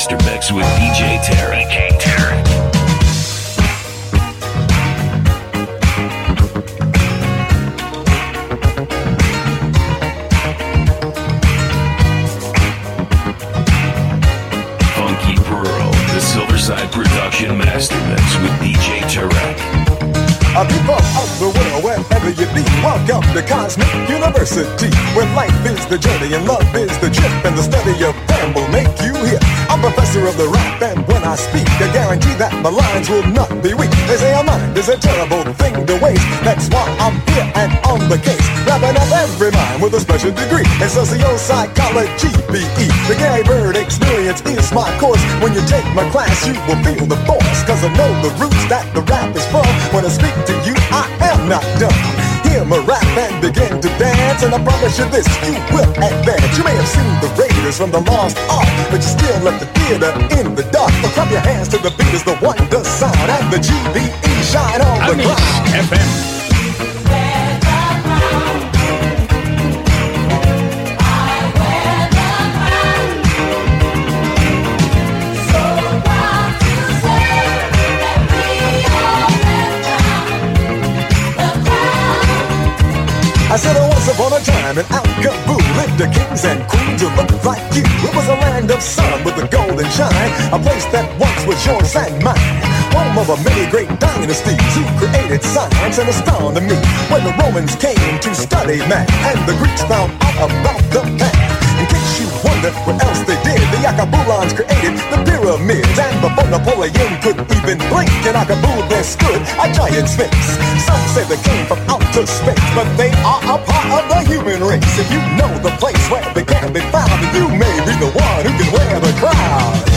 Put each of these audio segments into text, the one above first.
Master Mix with. DJ Tarek. My lines will not be weak. They say a mind is a terrible thing to waste. That's why I'm here and on the case, wrapping up every mind with a special degree in socio-psychology, BE. The Gary Byrd experience is my course. When you take my class, you will feel the force, cause I know the roots that the rap is from. When I speak to you, I am not dumb. Hear my rap and begin to dance, and I promise you this, you will advance. You may have seen the Raiders from the Lost Ark, but you still left the theater in the dark. But clap your hands to the beat as the wonder sound and the GBE shine on the Unleash ground. FM. The kings and queens who looked like you. It was a land of sun with a golden shine, a place that once was yours and mine. Home of a many great dynasties who created science and astronomy. When the Romans came to study math and the Greeks found out about the math. In case you wonder what else they did, the Akabulans created the pyramids. And before Napoleon could even blink, in Akabu there stood a giant sphinx. Some say they came from outer space, but they are a part of the human race. If you know the place where they can be found, you may be the one who can wear the crown.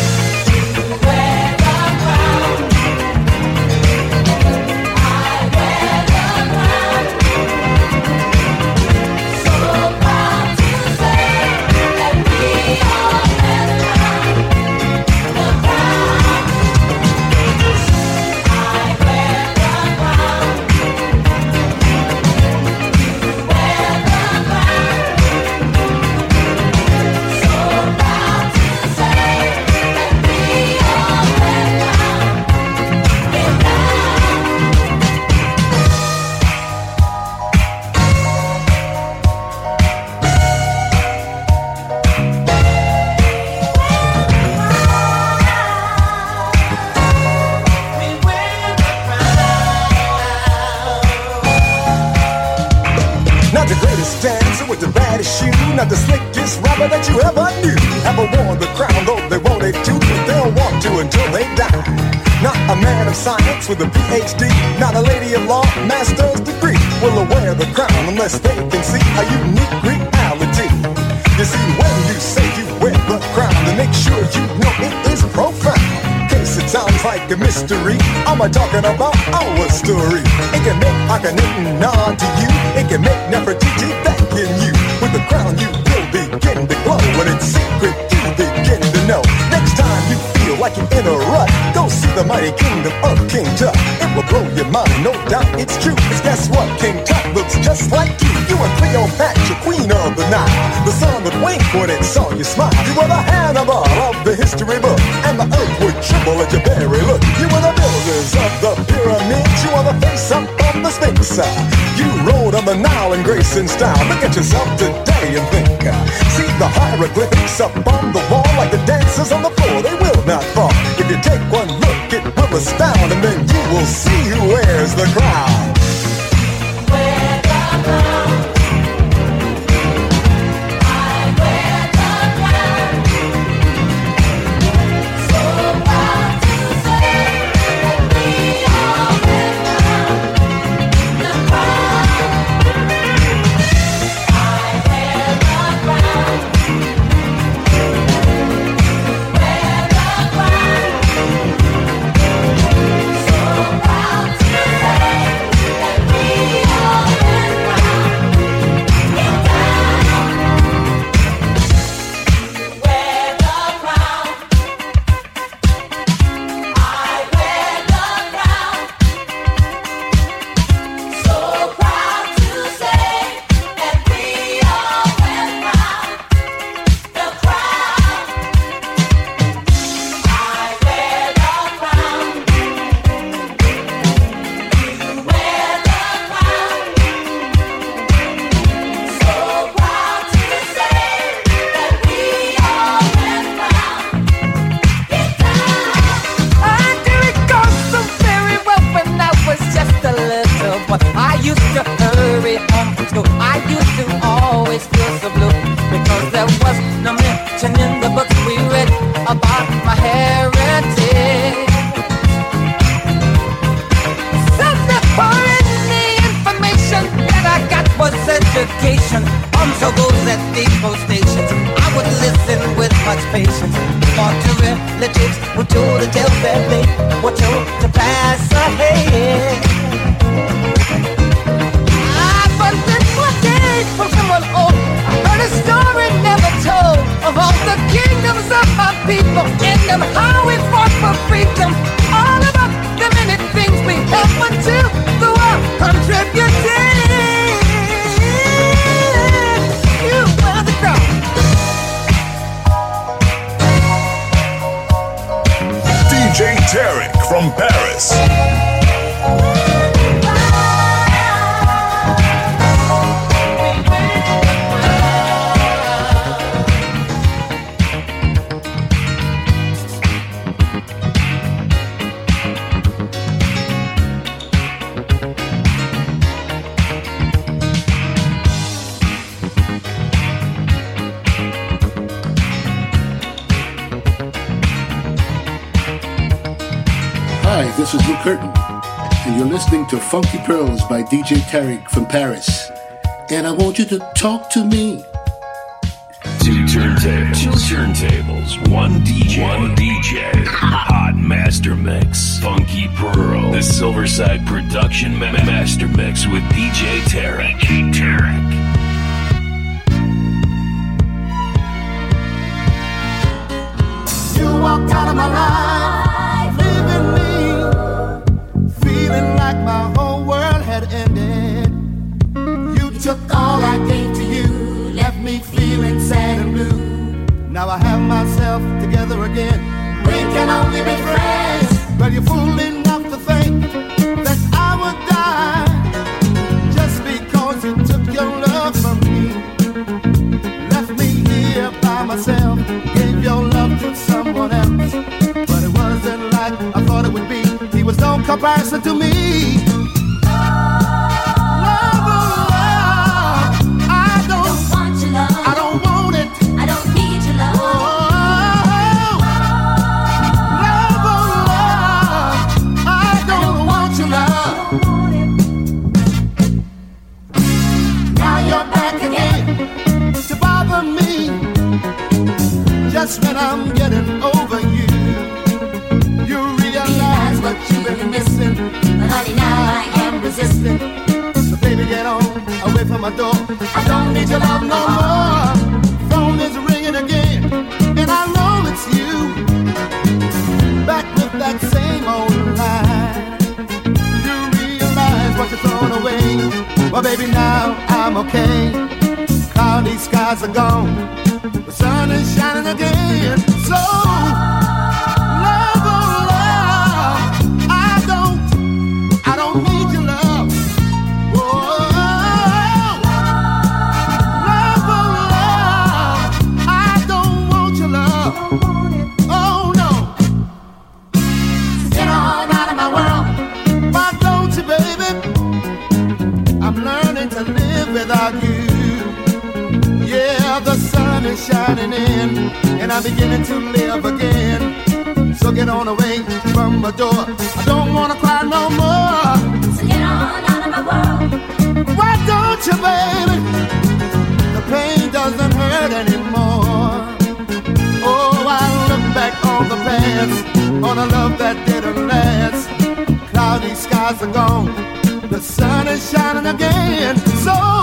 Science with a PhD, not a lady of law, master's degree. Will wear the crown unless they can see a unique reality. You see, when you say you wear the crown, then make sure you know it is profound. Case it sounds like a mystery. I'm a talking about our story. It can make Akhenaten nod to you. It can make Nefertiti beckon you. With the crown, you will begin to glow. When it's secret, you begin to know. Next time you like you're in a rut, go see the mighty kingdom of King Tut. It will blow your mind, no doubt it's true. 'Cause guess what? King Tut looks just like you. You are Cleopatra, queen of the Nile. The sun would wink when it saw you smile. You were the Hannibal of the history book, and the earth would tremble at your very look. You were the builders of the pyramids. You are the face up of the Sphinx. You rode on the Nile in grace and style. Look at yourself today and think. See the hieroglyphics up on the wall, like the dancers on the floor. They will not fall. If you take one look, it will astound, and then you will see who wears the crown. By DJ Tarek from Paris. And I want you to talk to me. Two turntables, two turntables, one DJ, one DJ, hot master mix, Funky Pearl, the Silverside production ma- master mix with DJ Tarek. DJ Tarek. You walked out of my life Now I have myself together again. We can only be friends. But you're fool enough to think that I would die just because you took your love from me. Left me here by myself, gave your love to someone else. But it wasn't like I thought it would be. He was no comparison to me. Just when I'm getting over you, you realize what you've been missing. But honey, now I am resisting. So baby, get on away from my door. I don't need your love no more. Phone is ringing again, and I know it's you. Back with that same old line. You realize what you're throwing away. Well, baby, now I'm okay. Cloudy skies are gone sun is shining again. So, I'm beginning to live again. So get on away from my door. I don't wanna cry no more. So get on out of my world. Why don't you, baby? The pain doesn't hurt anymore. Oh, I look back on the past, on a love that didn't last. Cloudy skies are gone, the sun is shining again. So,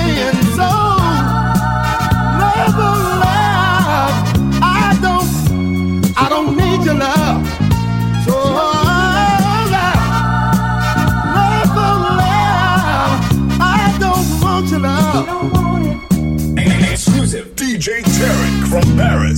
Paris.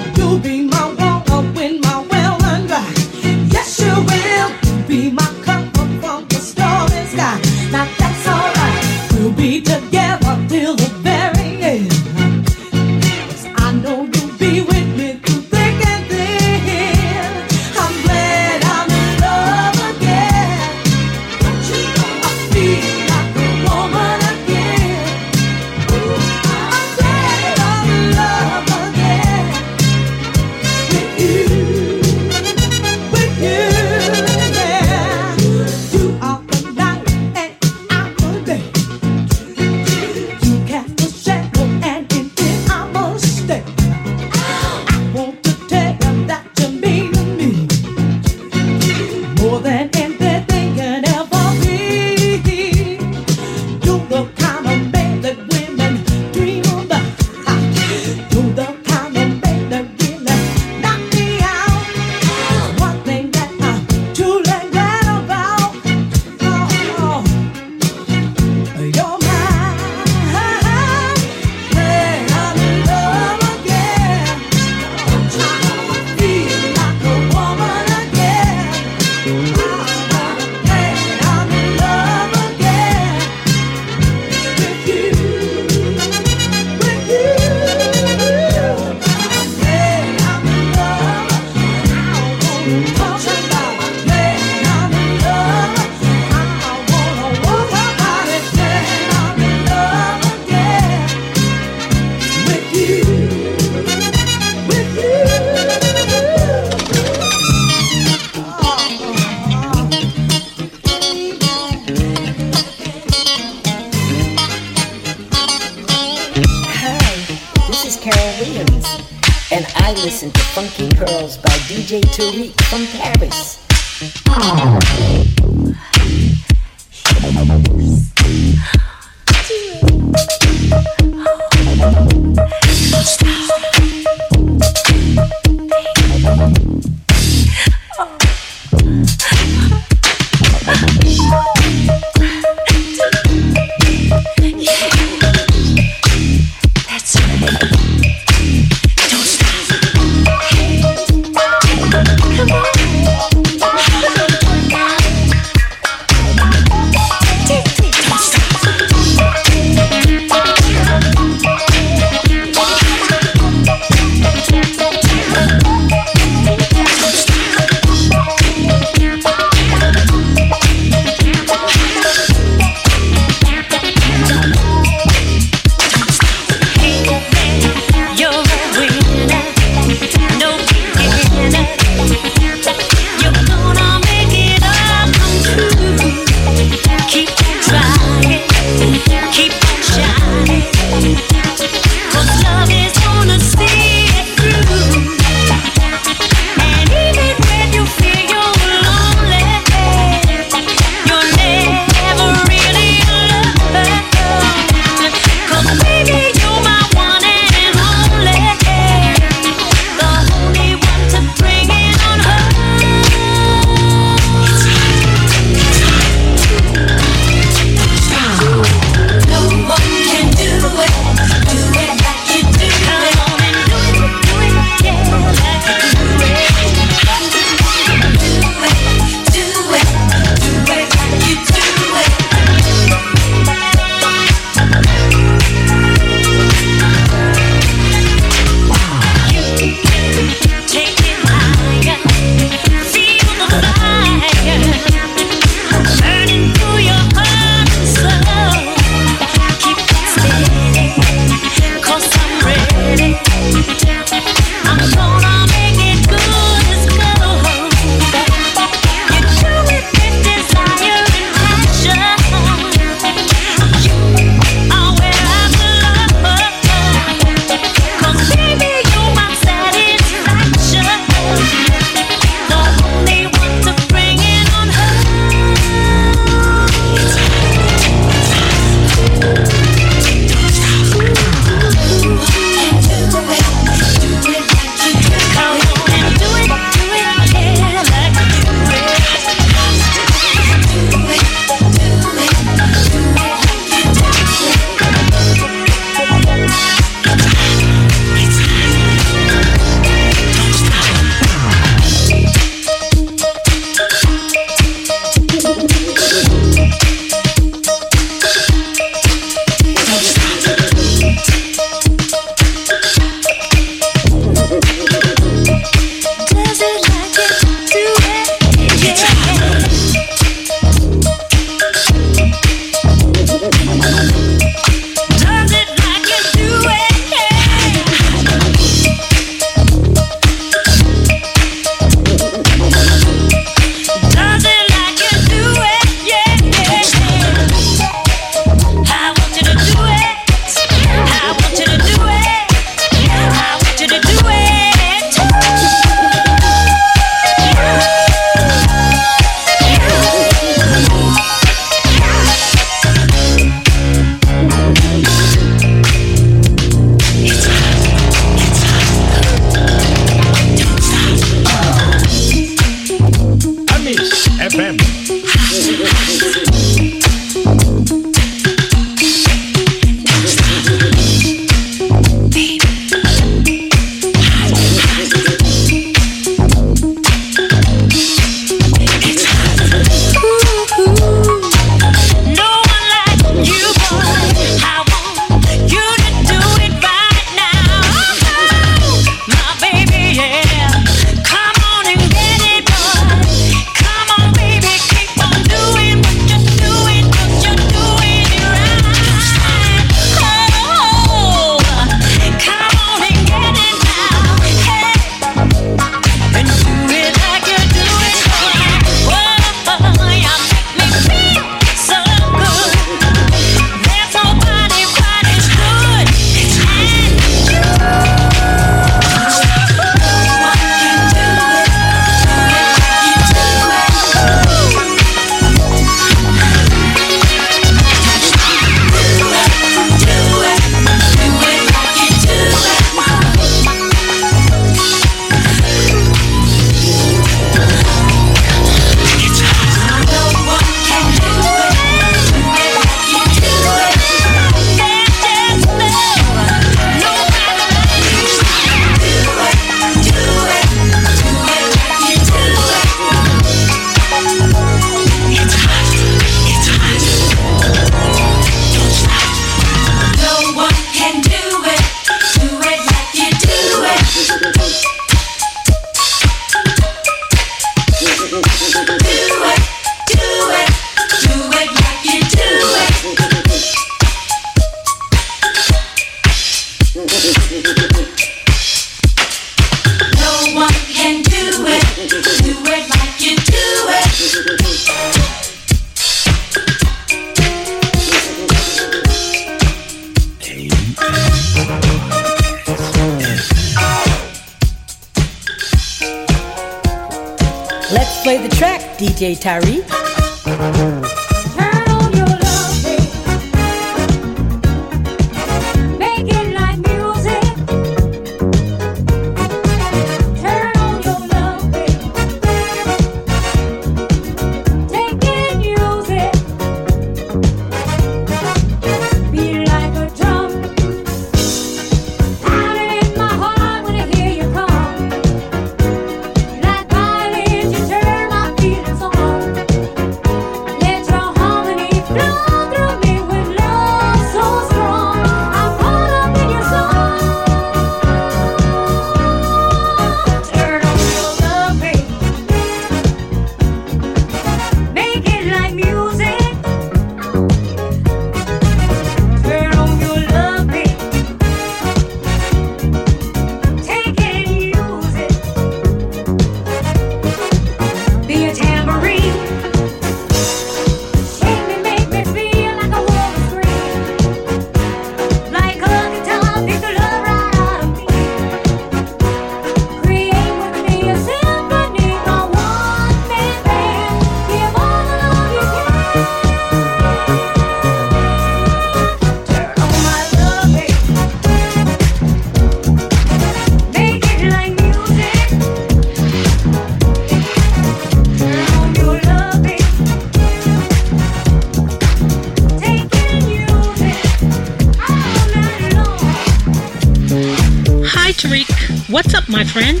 Friend.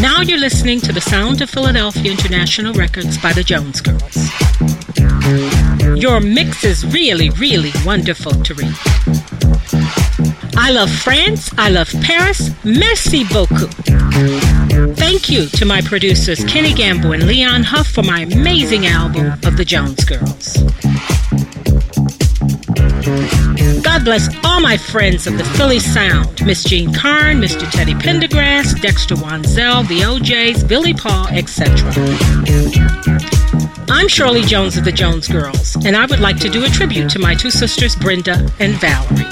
Now you're listening to the sound of Philadelphia International Records by the Jones Girls. Your mix is really, really wonderful to read. I love France. I love Paris. Merci beaucoup. Thank you to my producers Kenny Gamble and Leon Huff for my amazing album of the Jones Girls. God bless all my friends of the Philly Sound Miss Jean Carn, Mr. Teddy Pendergrass, Dexter Wansell, the O'Jays, Billy Paul, etc. I'm Shirley Jones of the Jones Girls, and I would like to do a tribute to my two sisters, Brenda and Valerie.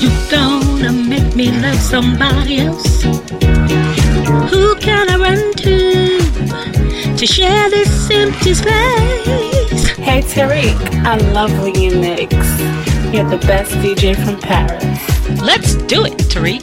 You gonna make me love somebody else? Who can I run to to share this empty space? Hey Tarek, I love when you mix. You're the best DJ from Paris. Let's do it, Tarek.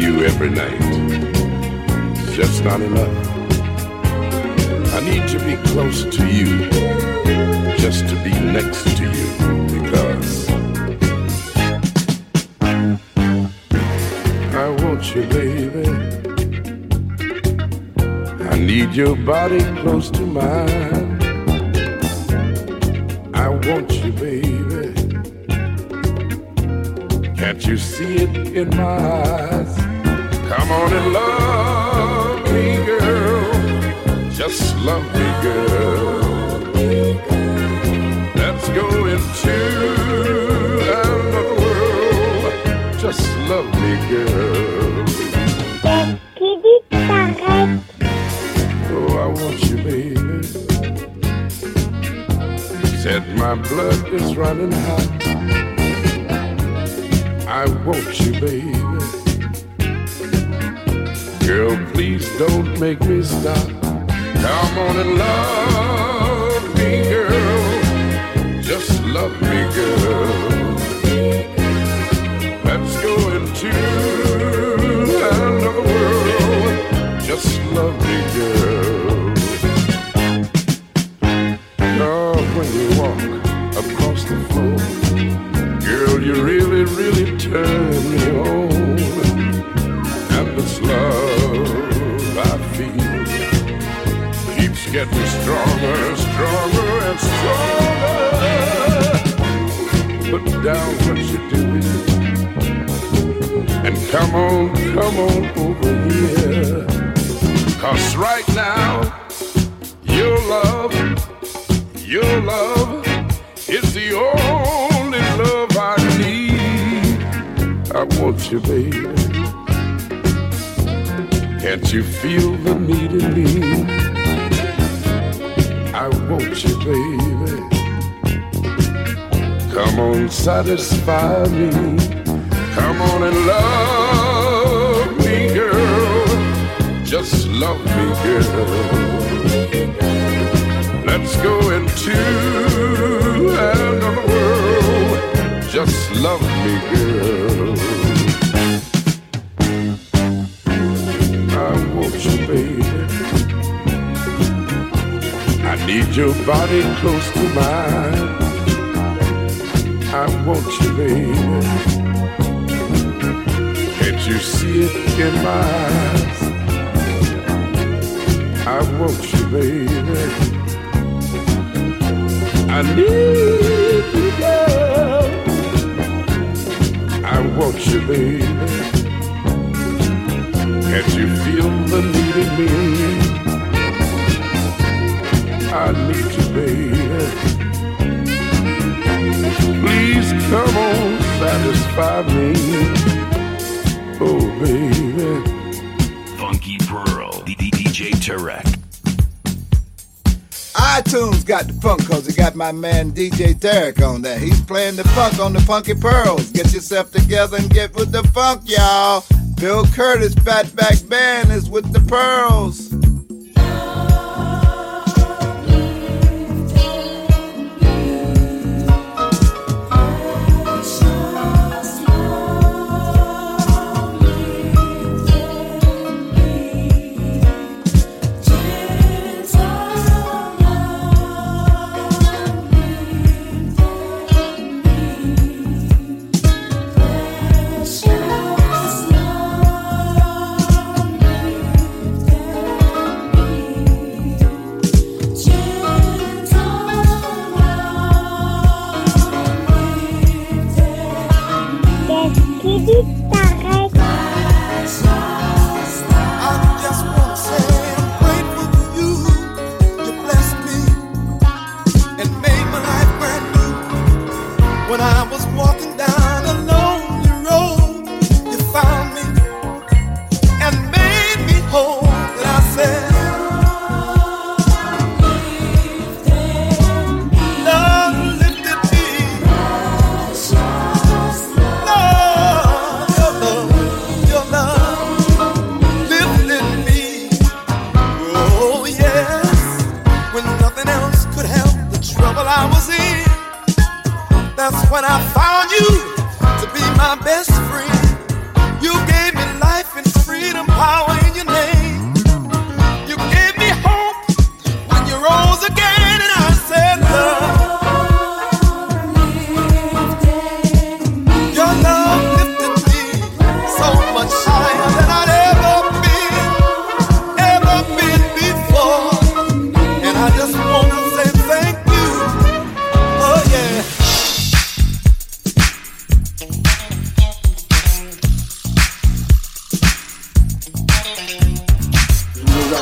You every night just not enough. I need to be close to you, just to be next to you, because I want you, baby. I need your body close to mine. I want you, baby. Can't you see it in my eyes? Come on and love me, girl. Just love me, girl. Let's go into another world. Just love me, girl. Oh, I want you, baby. Said my blood is running hot. I want you, baby. Girl, please don't make me stop. Come on and love me, girl. Just love me, girl. Let's go into another world. Just love me, girl. Oh, when you walk across the floor, girl, you really, really turn getting stronger, stronger, and stronger. Put down what you're doing and come on, come on over here. Cause right now, your love, your love is the only love I need. I want you, baby. Can't you feel the need in me? I want you, baby. Come on, satisfy me. Come on and love me, girl. Just love me, girl. Let's go into another world. Just love me, girl. Need your body close to mine. I want you, baby. Can't you see it in my eyes? I want you, baby. I need you, girl. I want you, baby. Can't you feel the need in me? I need you, baby. Please come on, satisfy me. Oh, baby. Funky Pearl, DJ Tarek. iTunes got the funk cause it got my man DJ Tarek on there. He's playing the funk on the Funky Pearls. Get yourself together and get with the funk, y'all. Bill Curtis Fatback Band is with the Pearls.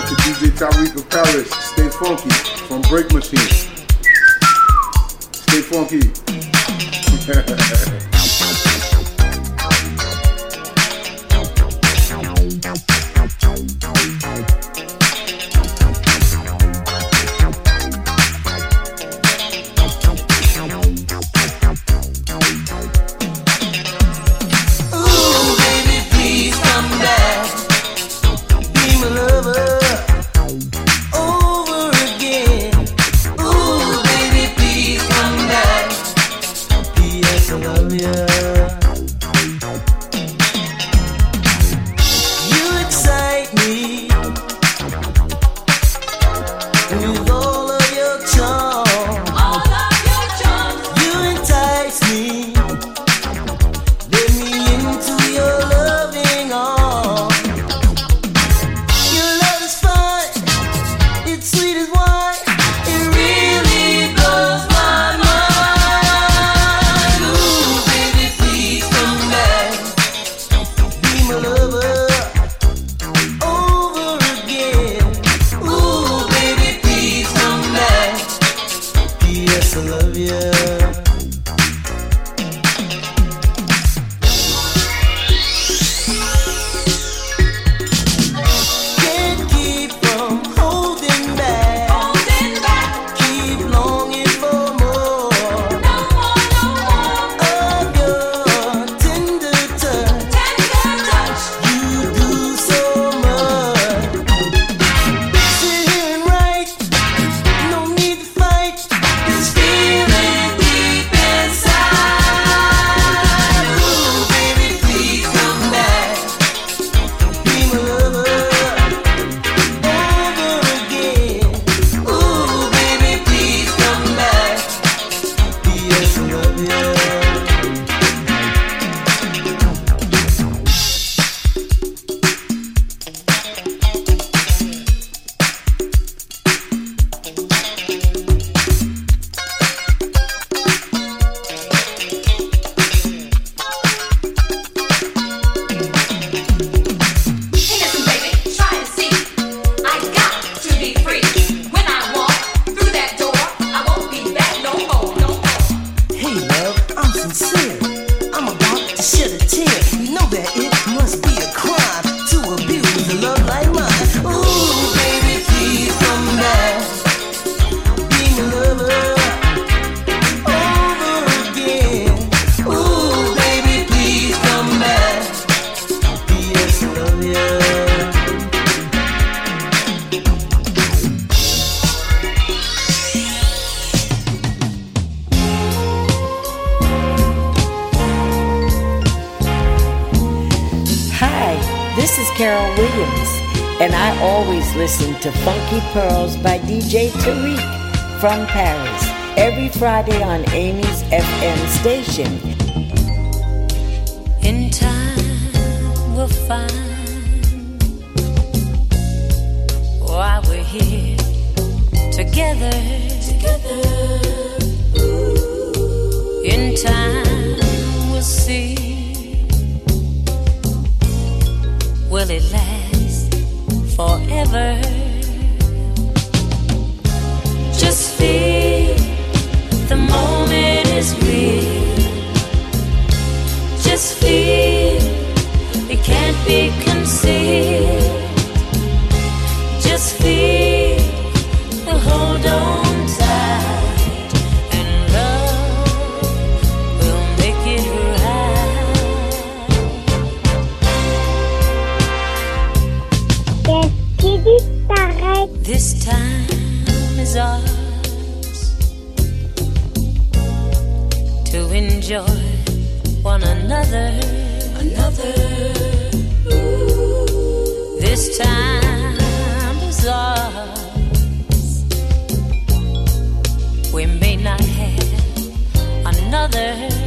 To DJ Tarek of Paris. Stay funky from Break Machine. Stay funky. will it last forever? Just feel the moment is real. Just feel it can't be concealed. another, another. Ooh. This time is ours. We may not have another.